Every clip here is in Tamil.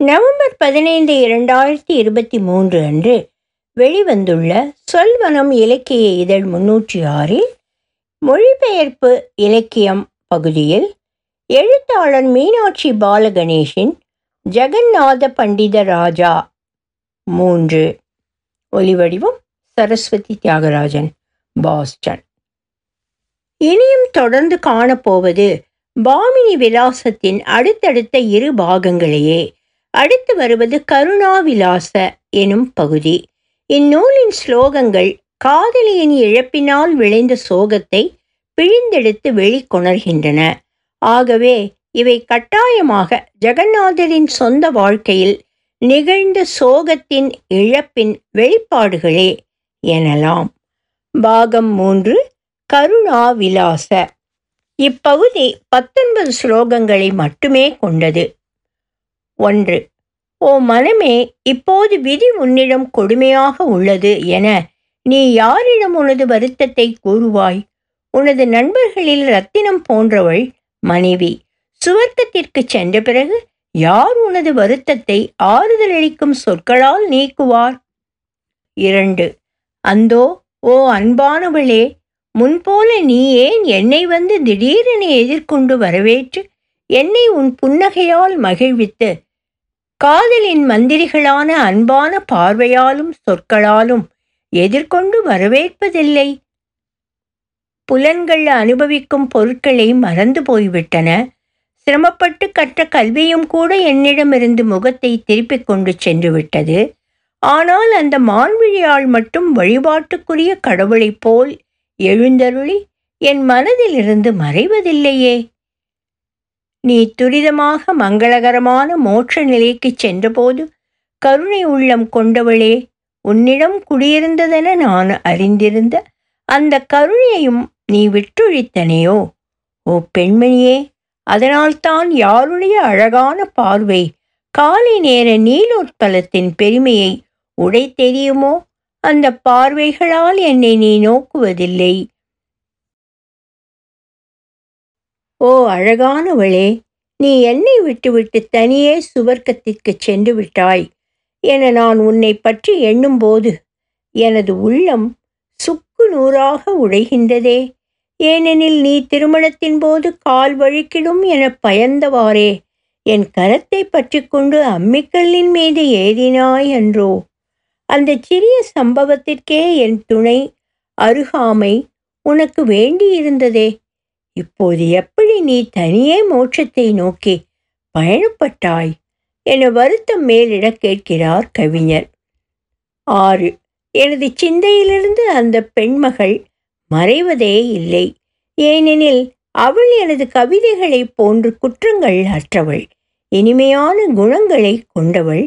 நவம்பர் பதினைந்து இரண்டாயிரத்தி இருபத்தி மூன்று அன்று வெளிவந்துள்ள சொல்வனம் இலக்கிய இதழ் முன்னூற்றி ஆறில் மொழிபெயர்ப்பு இலக்கியம் பகுதியில் எழுத்தாளர் மீனாட்சி பாலகணேஷின் ஜெகநாத பண்டித ராஜா மூன்று. ஒலிவடிவம் சரஸ்வதி தியாகராஜன் பாஸ்டன். இனியும் தொடர்ந்து காணப்போவது பாமினி விலாசத்தின் அடுத்தடுத்த இரு பாகங்களையே அடுத்து வருவது கருணாவிலாச எனும் பகுதி. இந்நூலின் ஸ்லோகங்கள் காதலியின் இழப்பினால் விளைந்த சோகத்தை பிழிந்தெடுத்து வெளிக்கொணர்கின்றன. ஆகவே இவை கட்டாயமாக ஜெகநாதரின் சொந்த வாழ்க்கையில் நிகழ்ந்த சோகத்தின் இழப்பின் வெளிப்பாடுகளே எனலாம். பாகம் மூன்று கருணா விலாச இப்பகுதி பத்தொன்பது ஸ்லோகங்களை மட்டுமே கொண்டது. ஒன்று ஓ மனமே இப்போது விதி உன்னிடம் கொடுமையாக உள்ளது என நீ யாரிடம் உனது வருத்தத்தை கூறுவாய்? உனது நண்பர்களில் ரத்தினம் போன்றவள் மனைவி. சுவர்க்கத்திற்கு சென்ற பிறகு யார் உனது வருத்தத்தை ஆறுதல் அளிக்கும் சொற்களால் நீக்குவார்? இரண்டு அந்தோ ஓ அன்பானவளே முன்போல நீ ஏன் என்னை வந்து திடீரென எதிர்கொண்டு வரவேற்று என்னை உன் புன்னகையால் மகிழ்வித்து காதலின் மந்திரிகளான அன்பான பார்வையாலும் சொற்களாலும் எதிர்கொண்டு வரவேற்பதில்லை. புலன்கள் அனுபவிக்கும் பொருட்களை மறந்து போய்விட்டன. சிரமப்பட்டு கற்ற கல்வியும் கூட என்னிடமிருந்து முகத்தை திருப்பிக் கொண்டு சென்று விட்டது. ஆனால் அந்த மான்விழியால் மட்டும் வழிபாட்டுக்குரிய கடவுளைப் போல் எழுந்தருளி என் மனதிலிருந்து மறைவதில்லையே. நீ துரிதமாக மங்களகரமான மோட்ச நிலைக்கு சென்றபோது கருணை உள்ளம் கொண்டவளே உன்னிடம் குடியிருந்ததென நான் அறிந்திருந்த அந்த கருணையையும் நீ விட்டுழித்தனையோ? ஓ பெண்மணியே அதனால்தான் யாருடைய அழகான பார்வை காலை நேர நீலோத்பலத்தின் பெருமையை உடை தெரியுமோ அந்த பார்வைகளால் என்னை நீ நோக்குவதில்லை. ஓ அழகானவளே நீ என்னை விட்டுவிட்டு தனியே சுவர்க்கத்திற்கு சென்று விட்டாய் என நான் உன்னை பற்றி எண்ணும்போது எனது உள்ளம் சுக்கு நூறாக உடைகின்றதே. ஏனெனில் நீ திருமணத்தின் போது கால் வழுக்கிடும் என பயந்தவாறே என் கரத்தை பற்றி கொண்டு அம்மிக்கல்லின் மீது ஏறினாய் என்றோ அந்த சிறிய சம்பவத்திற்கே என் துணை அருகாமை உனக்கு வேண்டியிருந்ததே. இப்போது எப்படி நீ தனியே மோட்சத்தை நோக்கி பயணப்பட்டாய்? என வருத்தம் மேலிட கேட்கிறார் கவிஞர். ஆறு. எனது சிந்தையிலிருந்து அந்த பெண்மகள் மறைவதே இல்லை. ஏனெனில் அவள் எனது கவிதைகளைப் போன்று குற்றங்கள் அற்றவள் இனிமையான குணங்களை கொண்டவள்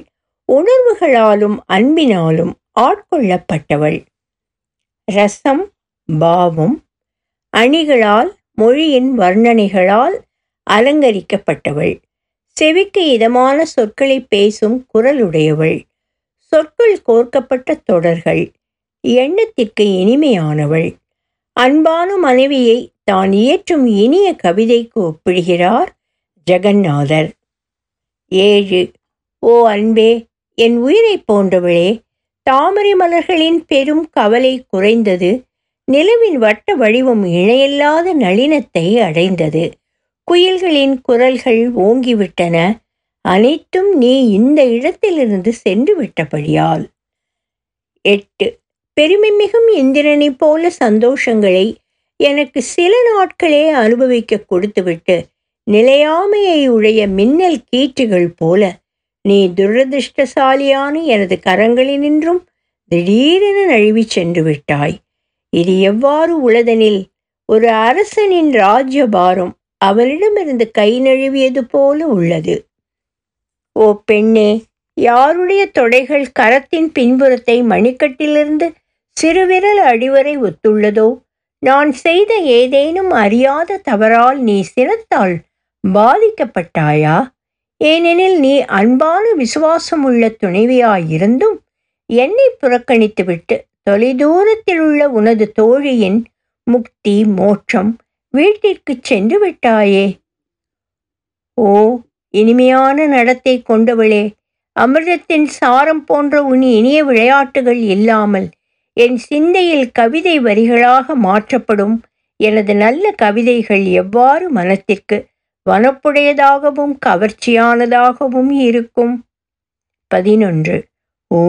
உணர்வுகளாலும் அன்பினாலும் ஆட்கொள்ளப்பட்டவள். ரசம் பாவம் அணிகளால் மொழியின் வர்ணனைகளால் அலங்கரிக்கப்பட்டவள். செவிக்கு இதமான சொற்களை பேசும் குரலுடையவள். சொற்கள் கோர்க்கப்பட்ட தொடர்கள். எண்ணத்திற்கு இனிமையானவள். அன்பான மனைவியை தான் இயற்றும் இனிய கவிதைக்கு ஒப்பிடுகிறார் ஜெகநாதர். ஏழு ஓ அன்பே என் உயிரை போன்றவளே தாமரை மலர்களின் பெரும் கவலை குறைந்தது நிலவின் வட்ட வடிவம் இணையில்லாத நளினத்தை அடைந்தது. குயில்களின் குரல்கள் ஓங்கிவிட்டன. அனைத்தும் நீ இந்த இடத்திலிருந்து சென்று விட்டபடியால். எட்டு. பெருமை மிகும் இந்திரனைப் போல சந்தோஷங்களை எனக்கு சில நாட்களே அனுபவிக்க கொடுத்துவிட்டு நிலையாமையை உடைய மின்னல் கீற்றுகள் போல நீ துரதிருஷ்டசாலியான எனது கரங்களினின்றும் திடீரென நழுவி சென்று விட்டாய். இது எவ்வாறு உளதெனில்? ஒரு அரசனின் ராஜ்யபாரம் அவனிடமிருந்து கை நழுவியது போல உள்ளது. ஓ பெண்ணே யாருடைய தொடைகள் கரத்தின் பின்புறத்தை மணிக்கட்டிலிருந்து சிறுவிரல் அடிவரை ஒத்துள்ளதோ? நான் செய்த ஏதேனும் அறியாத தவறால் நீ சினத்தால் பாதிக்கப்பட்டாயா? ஏனெனில் நீ அன்பான விசுவாசமுள்ள துணைவியாயிருந்தும் என்னை புறக்கணித்துவிட்டு தொலைதூரத்தில் உள்ள உனது தோழியின் முக்தி மோட்சம் வீட்டிற்கு சென்று விட்டாயே ஓ இனிமையான நடத்தை கொண்டவளே அமிர்தத்தின் சாரம் போன்ற உன் இனிய விளையாட்டுகள் இல்லாமல் என் சிந்தையில் கவிதை வரிகளாக மாற்றப்படும் எனது நல்ல கவிதைகள் எவ்வாறு மனத்திற்கு வனப்புடையதாகவும் கவர்ச்சியானதாகவும் இருக்கும்? பதினொன்று. ஓ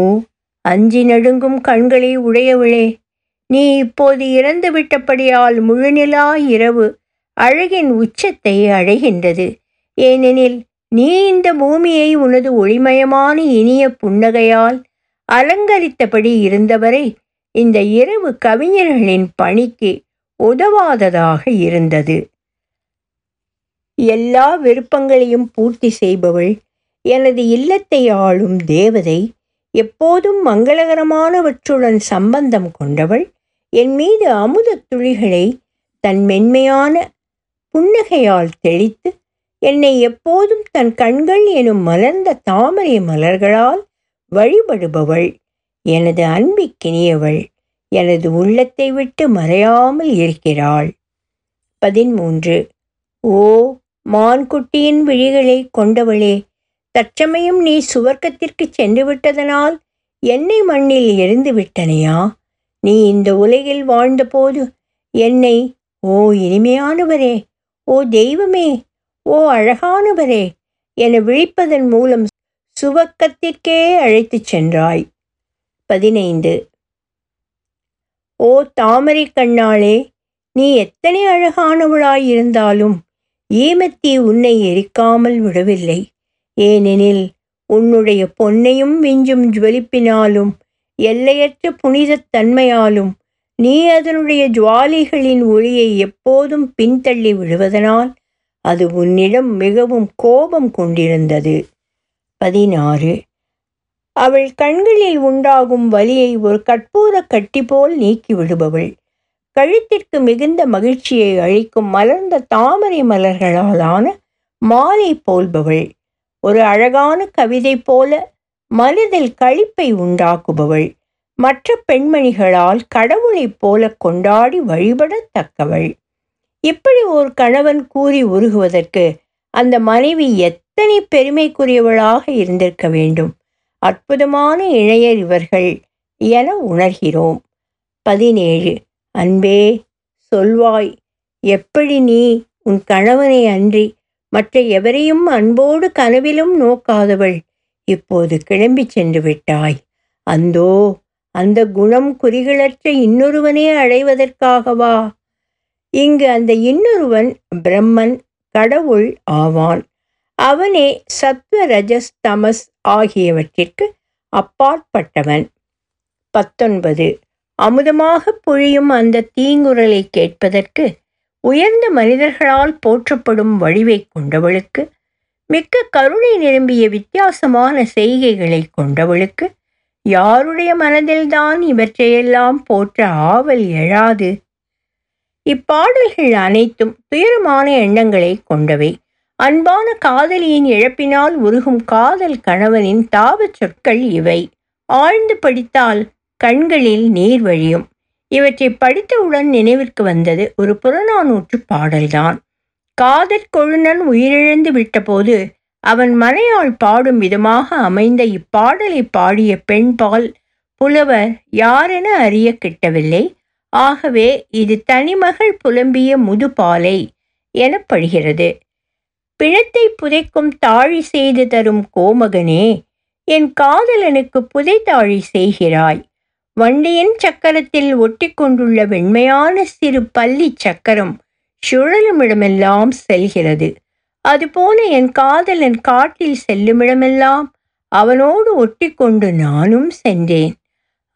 அஞ்சி நடுங்கும் கண்களை உடையவளே நீ இப்போது இறந்து விட்டபடியால் முழுநிலா இரவு அழகின் உச்சத்தை அடைகின்றது. ஏனெனில் நீ இந்த பூமியை உனது ஒளிமயமான இனிய புன்னகையால் அலங்கரித்தபடி இருந்தவரை இந்த இரவு கவிஞர்களின் பணிக்கு உதவாததாக இருந்தது. எல்லா விருப்பங்களையும் பூர்த்தி செய்பவள் எனது இல்லத்தை ஆளும் தேவதை எப்போதும் மங்களகரமானவற்றுடன் சம்பந்தம் கொண்டவள் என் மீது அமுதத் துளிகளை தன் மென்மையான புன்னகையால் தெளித்து என்னை எப்போதும் தன் கண்கள் எனும் மலர்ந்த தாமரை மலர்களால் வழிபடுபவள் எனது அன்பிக்கினியவள் எனது உள்ளத்தை விட்டு மறையாமல் இருக்கிறாள். பதிமூன்று ஓ மான்குட்டியின் விழிகளை கொண்டவளே தற்சமயம் நீ சுவர்க்கத்திற்கு சென்று விட்டதனால் என்னை மண்ணில் எரிந்து விட்டனையா நீ இந்த உலகில் வாழ்ந்தபோது என்னை ஓ இனிமையானவரே ஓ தெய்வமே ஓ அழகானவரே என விழிப்பதன் மூலம் சுவக்கத்திற்கே அழைத்துச் சென்றாய். பதினைந்து. ஓ தாமரை கண்ணாளே நீ எத்தனை அழகானவளாயிருந்தாலும் ஈமத்தி உன்னை எரிக்காமல் விடவில்லை. ஏனெனில் உன்னுடைய பொன்னையும் விஞ்சும் ஜுவலிப்பினாலும் எல்லையற்ற புனிதத் தன்மையாலும் நீ அதனுடைய ஜுவாலிகளின் ஒளியை எப்போதும் பின்தள்ளி விடுவதனால் அது உன்னிடம் மிகவும் கோபம் கொண்டிருந்தது. பதினாறு. அவள் கண்களில் உண்டாகும் வலியை ஒரு கற்பூர கட்டி போல் நீக்கி விடுபவள். கழுத்திற்கு மிகுந்த மகிழ்ச்சியை அளிக்கும் மலர்ந்த தாமரை மலர்களாலான மாலை போல்பவள். ஒரு அழகான கவிதை போல மனதில் களிப்பை உண்டாக்குபவள். மற்ற பெண்மணிகளால் கடவுளைப் போல கொண்டாடி வழிபடத்தக்கவள். இப்படி ஒரு கணவன் கூறி உருகுவதற்கு அந்த மனைவி எத்தனை பெருமைக்குரியவளாக இருந்திருக்க வேண்டும். அற்புதமான இணையர் இவர்கள் என உணர்கிறோம். பதினேழு. அன்பே சொல்வாய் எப்படி நீ உன் கணவனை அன்றி மற்ற எவரையும் அன்போடு கனவிலும் நோக்காதவள். இப்போது கிளம்பி சென்று விட்டாய் அந்தோ அந்த குணம் குறிகளற்ற இன்னொருவனே அடைவதற்காகவா? இங்கு அந்த இன்னொருவன் பிரம்மன் கடவுள் ஆவான். அவனே சத்வ ரஜஸ் தமஸ் ஆகியவற்றிற்கு அப்பாற்பட்டவன். பத்தொன்பது. அமுதமாக பொழியும் அந்த தீங்குரலை கேட்பதற்கு உயர்ந்த மனிதர்களால் போற்றப்படும் வழிவை கொண்டவளுக்கு மிக்க கருணை நிரம்பிய வித்தியாசமான செய்கைகளை கொண்டவளுக்கு யாருடைய மனதில்தான் இவற்றையெல்லாம் போற்ற ஆவல் எழாது. இப்பாடல்கள் அனைத்தும் துயரமான எண்ணங்களை கொண்டவை. அன்பான காதலியின் இழப்பினால் உருகும் காதல் கணவனின் தாபச் சொற்கள் இவை. ஆழ்ந்து படித்தால் கண்களில் நீர் வழியும். இவற்றை படித்தவுடன் நினைவிற்கு வந்தது ஒரு புறநானூற்று பாடல்தான். காதற் கொழுநன் உயிரிழந்து விட்டபோது அவன் மனையாள் பாடும் விதமாக அமைந்த இப்பாடலை பாடிய பெண்பால் புலவர் யாரென அறிய கிட்டவில்லை. ஆகவே இது தனிமகள் புலம்பிய முதுபாலை எனப்படுகிறது. பிணத்தை புதைக்கும் தாழி செய்து தரும் கோமகனே என் காதலனுக்கு புதைத்தாழி செய்கிறாய். வண்டியின் சக்கரத்தில் ஒட்டிக்கொண்டுள்ள வெண்மையான சிறு பள்ளி சக்கரம் சுழலுமிடமெல்லாம் செல்கிறது. அதுபோல என் காதலன் காட்டில் செல்லுமிடமெல்லாம் அவனோடு ஒட்டிக்கொண்டு நானும் சென்றேன்.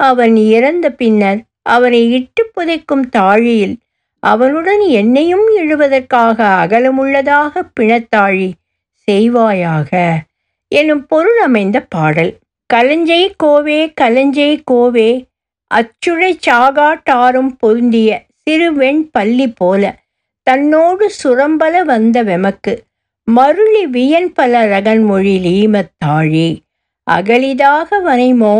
அவன் இறந்த பின்னர் அவனை இட்டு புதைக்கும் தாழியில் அவனுடன் என்னையும் இழுவதற்காக அகலமுள்ளதாக பிணத்தாழி செய்வாயாக. எனும் பொருள் அமைந்த பாடல். கலஞ்சை கோவே கலஞ்சை கோவே. அச்சுழை சாகாட்டாரும் பொருந்திய சிறுவெண் பள்ளி போல தன்னோடு சுரம்பல வந்த வெமக்கு. மருளி வியன் பல ரகன்மொழி லீமத்தாழே அகலிதாக வனைமோ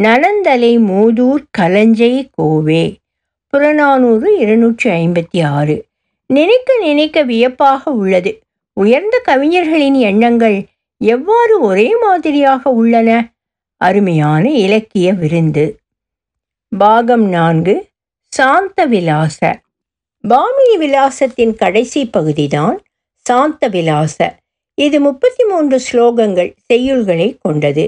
நனந்தலை மூதூர் கலஞ்சை கோவே. புறநானூறு இருநூற்றி ஐம்பத்தி ஆறு. நினைக்க நினைக்க வியப்பாக உள்ளது. உயர்ந்த கவிஞர்களின் எண்ணங்கள் எவ்வாறு ஒரே மாதிரியாக உள்ளன? அருமையான இலக்கிய விருந்து. பாகம் நான்கு சாந்த விலாச பாமினி விலாசத்தின் கடைசி பகுதிதான் சாந்த விலாச இது முப்பத்தி மூன்று ஸ்லோகங்கள் செய்யுள்களை கொண்டது.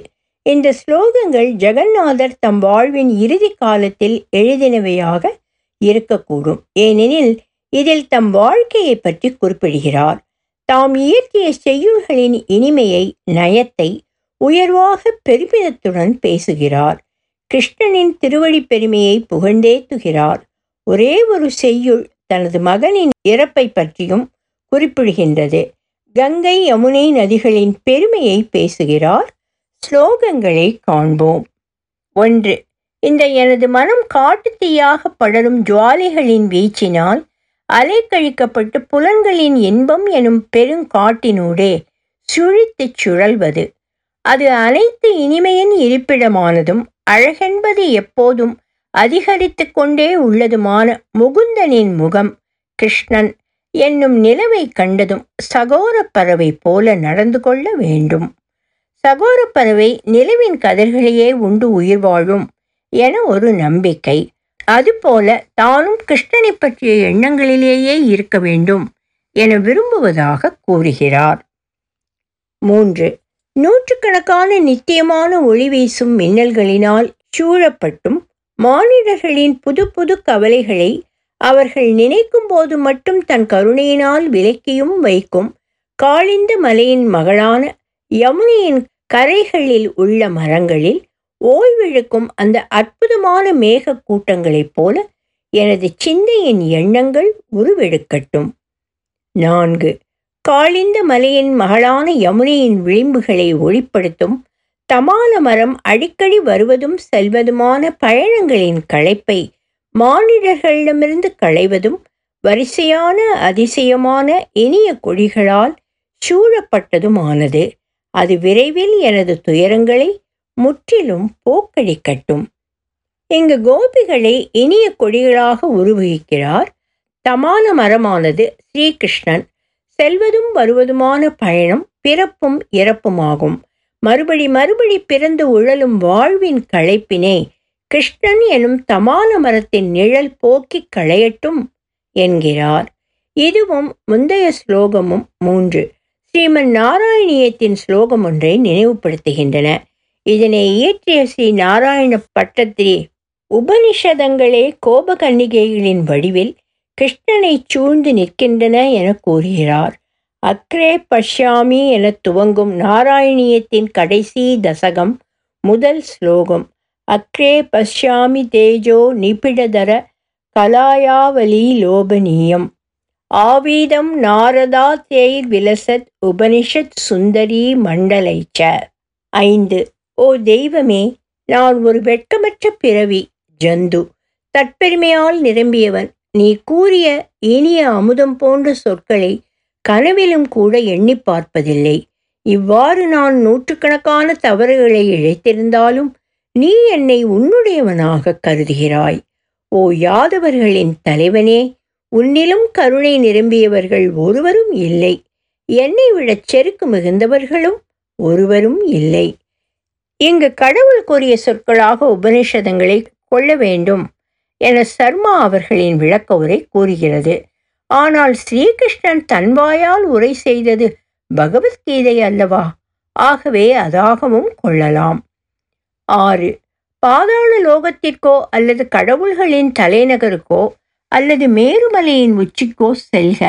இந்த ஸ்லோகங்கள் ஜெகநாதர் தம் வாழ்வின் இறுதி காலத்தில் எழுதினவையாக இருக்கக்கூடும். ஏனெனில் இதில் தம் வாழ்க்கையை பற்றி குறிப்பிடுகிறார். தாம் இயற்றிய செய்யுள்களின் இனிமையை நயத்தை உயர்வாக பெருமிதத்துடன் பேசுகிறார். கிருஷ்ணனின் திருவழி பெருமையை புகழ்ந்தேத்துகிறார் ஒரே ஒரு செய்யுள் தனது மகனின் இறப்பை பற்றியும் குறிப்பிடுகின்றது. கங்கை யமுனை நதிகளின் பெருமையை பேசுகிறார். ஸ்லோகங்களை காண்போம். ஒன்று. இந்த எனது மனம் காட்டுத்தீயாக படரும் ஜுவாலைகளின் வீச்சினால் அலைக்கழிக்கப்பட்டு புலன்களின் இன்பம் எனும் பெருங்காட்டினூடே சுழித்துச் சுழல்வது. அது அனைத்து இனிமையின் இருப்பிடமானதும் அழகென்பது எப்போதும் அதிகரித்து கொண்டே உள்ளதுமான முகுந்தனின் முகம் கிருஷ்ணன் என்னும் நிலவை கண்டதும் சகோர பறவை போல நடந்து கொள்ள வேண்டும். சகோர பறவை நிலவின் கதிர்களையே உண்டு உயிர் வாழும் என ஒரு நம்பிக்கை. அதுபோல தானும் கிருஷ்ணனை பற்றிய எண்ணங்களிலேயே இருக்க வேண்டும் என விரும்புவதாக கூறுகிறார். மூன்று நூற்றுக்கணக்கான நித்தியமான ஒளி வீசும் மின்னல்களினால் சூழப்பட்டும் மானிடர்களின் புது புது கவலைகளை அவர்கள் நினைக்கும் போது மட்டும் தன் கருணையினால் விலக்கியும் வைக்கும் காளிந்த மலையின் மகளான யமுனையின் கரைகளில் உள்ள மரங்களில் ஓய்வெழுக்கும் அந்த அற்புதமான மேக கூட்டங்களைப் போல எனது சிந்தையின் எண்ணங்கள் உருவெடுக்கட்டும். நான்கு. காளிந்த மலையின் மகளான யமுனையின் விளிம்புகளை ஒளிப்படுத்தும் தமால மரம் அடிக்கடி வருவதும் செல்வதுமான பயணங்களின் களைப்பை மானிடர்களிடமிருந்து களைவதும் வரிசையான அதிசயமான இனிய கொடிகளால் சூழப்பட்டதுமானது. அது விரைவில் எனது துயரங்களை முற்றிலும் போக்கடிக்கட்டும். இங்கு கோபிகளை இனிய கொடிகளாக உருவகிக்கிறார் தமான மரமானது ஸ்ரீகிருஷ்ணன். செல்வதும் வருவதுமான பயணம் பிறப்பும் இறப்புமாகும். மறுபடி மறுபடி பிறந்து உழலும் வாழ்வின் களைப்பினை கிருஷ்ணன் எனும் தமால மரத்தின் நிழல் போக்கி களையட்டும் என்கிறார். இதுவும் முந்தைய ஸ்லோகமும் மூன்று. ஸ்ரீமன் நாராயணியத்தின் ஸ்லோகம் ஒன்றை நினைவுபடுத்துகின்றன. இதனை இயற்றிய ஸ்ரீ நாராயண பட்டத்திரி உபனிஷதங்களே கோபகன்னிகைகளின் வடிவில் கிருஷ்ணனை சூழ்ந்து நிற்கின்றன என கூறுகிறார். அக்ரே பஷ்யாமி என துவங்கும் நாராயணியத்தின் கடைசி தசகம் முதல் ஸ்லோகம். அக்ரே பஷ்யாமி தேஜோ நிபிடதர கலாயாவலி லோபனீயம். ஆவீதம் நாரதா தேர் விலசத் உபனிஷத் சுந்தரி மண்டலைச்ச. ஐந்து. ஓ தெய்வமே நான் ஒரு வெட்கமற்ற பிறவி ஜந்து. தற்பெருமையால் நிரம்பியவன் நீ கூறிய இனிய அமுதம் போன்ற சொற்களை கனவிலும் கூட எண்ணி பார்ப்பதில்லை. இவ்வாறு நான் நூற்றுக்கணக்கான தவறுகளை இழைத்திருந்தாலும் நீ என்னை உன்னுடையவனாக கருதுகிறாய். ஓ யாதவர்களின் தலைவனே உன்னிலும் கருணை நிரம்பியவர்கள் ஒருவரும் இல்லை. என்னை விடச் செருக்கு மிகுந்தவர்களும் ஒருவரும் இல்லை. இங்கு கடவுள் கூறிய சொற்களாக உபனிஷதங்களை கொள்ள வேண்டும். என சர்மா அவர்களின் விளக்க உரை கூறுகிறது. ஆனால் ஸ்ரீகிருஷ்ணன் தன்வாயால் உரை செய்தது பகவத்கீதை அல்லவா? ஆகவே அதாகவும் கொள்ளலாம். ஆறு. பாதாள லோகத்திற்கோ அல்லது கடவுள்களின் தலைநகருக்கோ அல்லது மேருமலையின் உச்சிக்கோ செல்க.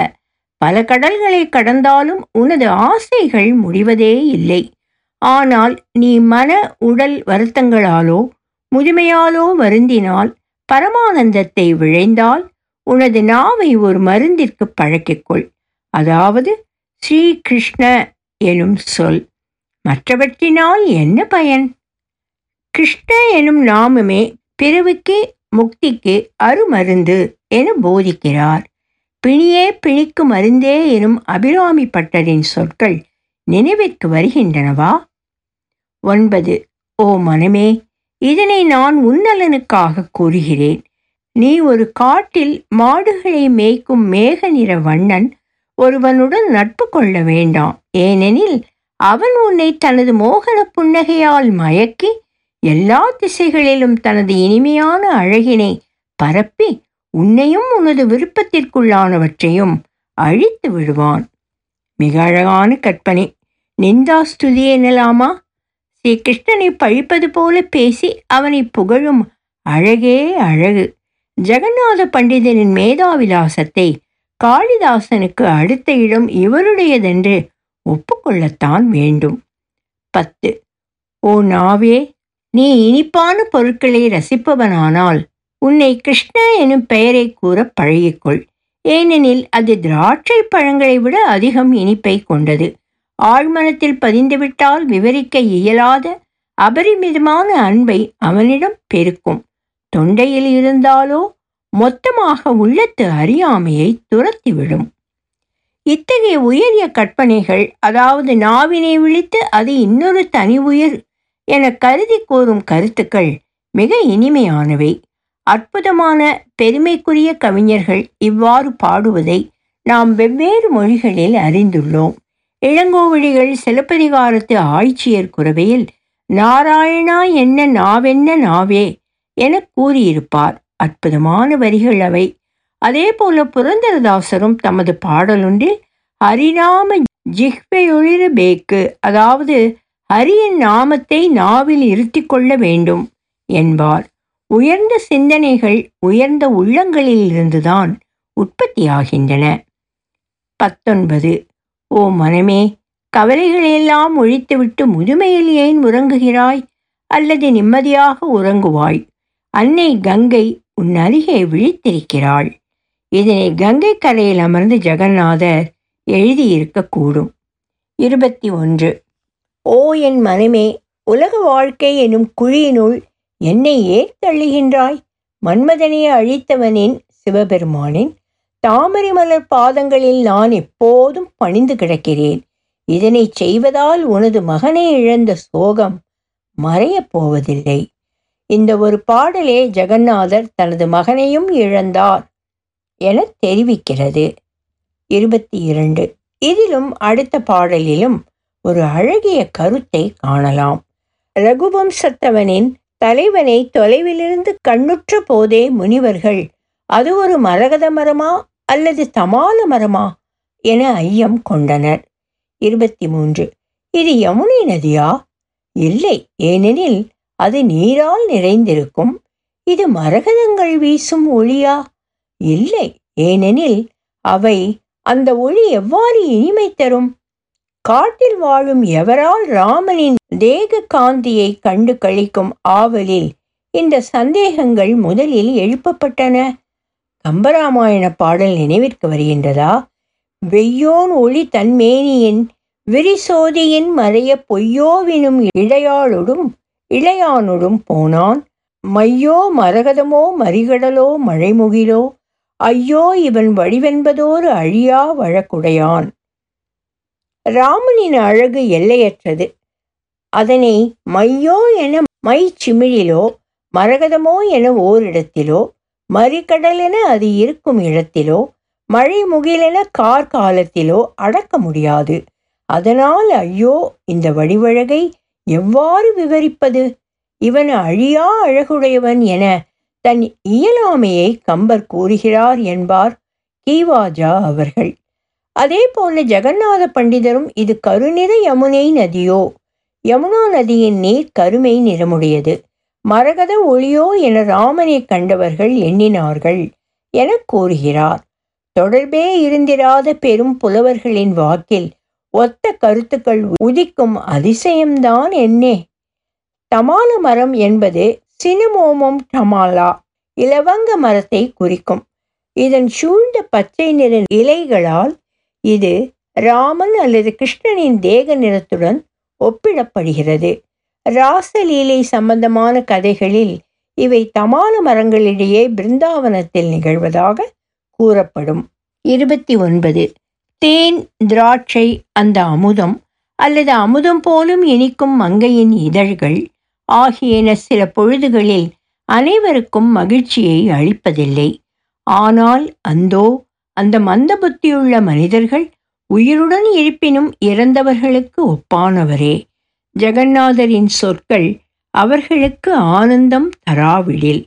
பல கடல்களை கடந்தாலும் உனது ஆசைகள் முடிவதே இல்லை. ஆனால் நீ மன உடல் வருத்தங்களாலோ முதுமையாலோ வருந்தினால் பரமானந்தத்தை விழைந்தால் உனது நாவை ஒரு மருந்திற்கு பழக்கிக்கொள். அதாவது ஸ்ரீ கிருஷ்ண எனும் சொல். மற்றவற்றினால் என்ன பயன்? கிருஷ்ண எனும் நாமமே பிறவுக்கு முக்திக்கு அருமருந்து என போதிக்கிறார். பிணியே பிணிக்கு மருந்தே எனும் அபிராமி பட்டரின் சொற்கள் நினைவிற்கு வருகின்றனவா? ஒன்பது. ஓ மனமே இதனை நான் உன்னலனுக்காக கூறுகிறேன். நீ ஒரு காட்டில் மாடுகளை மேய்க்கும் மேக நிற வண்ணன் ஒருவனுடன் நட்பு கொள்ள வேண்டாம். ஏனெனில் அவன் உன்னை தனது மோகன புன்னகையால் மயக்கி எல்லா திசைகளிலும் தனது இனிமையான அழகினை பரப்பி உன்னையும் உனது விருப்பத்திற்குள்ளானவற்றையும் அழித்து விடுவான். மிக அழகான கற்பனை. நிந்தா ஸ்துதி எனலாமா? ஸ்ரீ கிருஷ்ணனை பழிப்பது போல பேசி அவனை புகழும் அழகே அழகு. ஜெகநாத பண்டிதரின் மேதாவிலாசத்தை காளிதாசனுக்கு அடுத்த இடம் இவருடையதென்று ஒப்புக்கொள்ளத்தான் வேண்டும். பத்து. ஓ நாவே நீ இனிப்பான பொருட்களை ரசிப்பவனானால் உன்னை கிருஷ்ண எனும் பெயரை கூற பழகிக்கொள். ஏனெனில் அது திராட்சை பழங்களை விட அதிகம் இனிப்பை கொண்டது. ஆழ்மனத்தில் பதிந்துவிட்டால் விவரிக்க இயலாத அபரிமிதமான அன்பை அவனிடம் பெருக்கும். தொண்டையில் இருந்தாலோ மொத்தமாக உள்ளத்து அறியாமையை துரத்திவிடும். இத்தகைய உயரிய கற்பனைகள் அதாவது நாவினை விழித்து அது இன்னொரு தனி உயிர் என கருதி கூறும் கருத்துக்கள் மிக இனிமையானவை. அற்புதமான பெருமைக்குரிய கவிஞர்கள் இவ்வாறு பாடுவதை நாம் வெவ்வேறு மொழிகளில் அறிந்துள்ளோம். இளங்கோவடிகள் சிலப்பதிகாரத்து ஆய்ச்சியர் குறவையில் நாராயணா என்ன நாவென்ன நாவே? என கூறியிருப்பார். அற்புதமான வரிகள் அவை. அதே போல புரந்தரதாசரும் தமது பாடலொன்றில் ஹரிநாம ஜிஹ்வையொழிர பேக்கு அதாவது ஹரியின் நாமத்தை நாவில் இருத்தி கொள்ள வேண்டும் என்பார். உயர்ந்த சிந்தனைகள் உயர்ந்த உள்ளங்களில் இருந்துதான் உற்பத்தியாகின்றன. பத்தொன்பது. ஓ மனமே கவலைகளையெல்லாம் ஒழித்துவிட்டு முதுமையில் ஏன் உறங்குகிறாய்? அல்லது நிம்மதியாக உறங்குவாய். அன்னை கங்கை உன் அருகே விழித்திருக்கிறாள். இதனை கங்கை கரையில் அமர்ந்து ஜெகநாதர் எழுதியிருக்கக்கூடும் இருபத்தி ஒன்று. ஓ என் மனமே உலக வாழ்க்கை எனும் குழியினுள் என்னை ஏன் தள்ளுகின்றாய்? மன்மதனையை அழித்தவனின் சிவபெருமானின் தாமரை மலர் பாதங்களில் நான் எப்போதும் பணிந்து கிடக்கிறேன். இதனை செய்வதால் உனது மகனை இழந்த சோகம் மறையப் போவதில்லை. இந்த ஒரு பாடலே ஜெகநாதர் தனது மகனையும் இழந்தார் என தெரிவிக்கிறது. இருபத்தி இரண்டு. இதிலும் அடுத்த பாடலிலும் ஒரு அழகிய கருத்தை காணலாம். ரகுவம்சத்தவனின் தலைவனை தொலைவிலிருந்து கண்ணுற்ற போதே முனிவர்கள் அது ஒரு மரகத மரமா? அல்லது தமால மரமா? என ஐயம் கொண்டனர். இருபத்தி மூன்று இது யமுனை நதியா? இல்லை. ஏனெனில் அது நீரால் நிறைந்திருக்கும். இது மரகதங்கள் வீசும் ஒளியா? இல்லை. ஏனெனில் அவை அந்த ஒளி எவ்வாறு இனிமை தரும்? காட்டில் வாழும் எவரால் ராமனின் தேக காந்தியை கண்டு கழிக்கும் ஆவலில் இந்த சந்தேகங்கள் முதலில் எழுப்பப்பட்டன. கம்பராமாயண பாடல் நினைவிற்கு வருகின்றதா? வெய்யோன் ஒளி தன்மேனியின் விரிசோதியின் மறைய பொய்யோவினும் இடையாளொடும் இளையானொடும் போனான். மையோ மரகதமோ மறிகடலோ மழைமுகிலோ ஐயோ இவன் வடிவென்பதோரு அழியா வழக்குடையான். ராமனின் அழகு எல்லையற்றது. அதனை மையோ என மை சிமிழிலோ மரகதமோ என ஓரிடத்திலோ மறிகடலென அது இருக்கும் இடத்திலோ மழை முகிலென கார்காலத்திலோ அடக்க முடியாது. அதனால் ஐயோ இந்த வடிவழகை எவ்வாறு விவரிப்பது? இவன் அழியா அழகுடையவன் என தன் இயலாமையை கம்பர் கூறுகிறார் என்பார் கீவாஜா அவர்கள். அதே போல ஜெகநாத பண்டிதரும் இது கருநிற யமுனை நதியோ? யமுனா நதியின் நீர் கருமை நிறமுடையது. மரகத ஒளியோ என ராமனை கண்டவர்கள் எண்ணினார்கள் என கூறுகிறார். தொடர்பே இருந்திராத பெரும் புலவர்களின் வாக்கில் ஒத்த கருத்துக்கள் உதிக்கும் அதிசயம்தான் என்னே. தமால மரம் என்பது சினிமோமம் டமாலா இலவங்க மரத்தை குறிக்கும். இதன் சூழ்ந்த பச்சை நிற இலைகளால் இது ராமன் அல்லது கிருஷ்ணனின் தேக நிறத்துடன் ஒப்பிடப்படுகிறது. ராசலீலை சம்பந்தமான கதைகளில் இவை தமான மரங்களிடையே பிருந்தாவனத்தில் நிகழ்வதாக கூறப்படும். இருபத்தி ஒன்பது. தேன் திராட்சை அந்த அமுதம் அல்லது அமுதம் போலும் இனிக்கும் மங்கையின் இதழ்கள் ஆகியன சில பொழுதுகளில் அனைவருக்கும் மகிழ்ச்சியை அளிப்பதில்லை. ஆனால் அந்தோ அந்த மந்த புத்தியுள்ள மனிதர்கள் உயிருடன் இருப்பினும் இறந்தவர்களுக்கு ஒப்பானவரே. ஜெகநாதரின் சொற்கள் அவர்களுக்கு ஆனந்தம் தராவிடில்.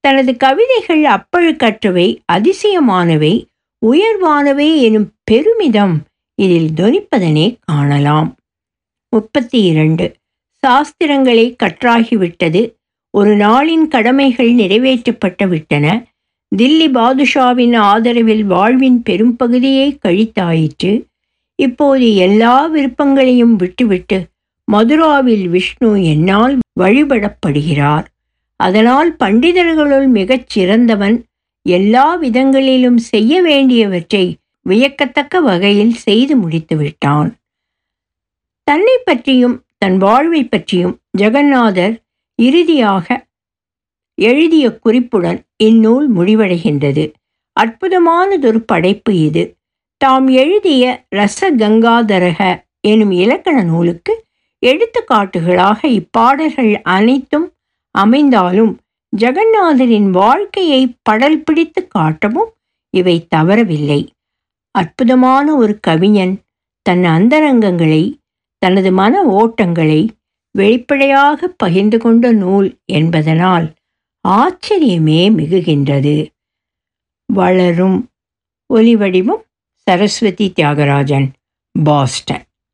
தனது கவிதைகள் அப்பழுக்கற்றவை அதிசயமானவை உயர்வானவை எனும் பெருமிதம் இதில் துனிப்பதனே காணலாம். முப்பத்தி இரண்டு சாஸ்திரங்களை கற்றாகிவிட்டது. ஒரு நாளின் கடமைகள் நிறைவேற்றப்பட்டு விட்டன. தில்லி பாதுஷாவின் ஆதரவில் வாழ்வின் பெரும்பகுதியை கழித்தாயிற்று. இப்போது எல்லா விருப்பங்களையும் விட்டுவிட்டு மதுராவில் விஷ்ணு என்னால் வழிபடப்படுகிறார். அதனால் பண்டிதர்களுள் மிகச் சிறந்தவன் எல்லா விதங்களிலும் செய்ய வேண்டியவற்றை வியக்கத்தக்க வகையில் செய்து முடித்துவிட்டான் தன்னை பற்றியும் தன் வாழ்வை பற்றியும் ஜெகநாதர் இறுதியாக எழுதிய குறிப்புடன் இந்நூல் முடிவடைகின்றது. அற்புதமானதொரு படைப்பு இது. தாம் எழுதிய ரசகங்காதரக எனும் இலக்கண நூலுக்கு எடுத்துக்காட்டுகளாக இப்பாடல்கள் அனைத்தும் அமைந்தாலும் ஜெகநாதரின் வாழ்க்கையை படல் பிடித்து காட்டவும் இவை தவறவில்லை. அற்புதமான ஒரு கவிஞன் தன் அந்தரங்கங்களை தனது மன ஓட்டங்களை வெளிப்படையாக பகிர்ந்து கொண்ட நூல் என்பதனால் ஆச்சரியமே மிகுகின்றது. வளரும் ஒலிவடிவும் சரஸ்வதி தியாகராஜன் பாஸ்டன்.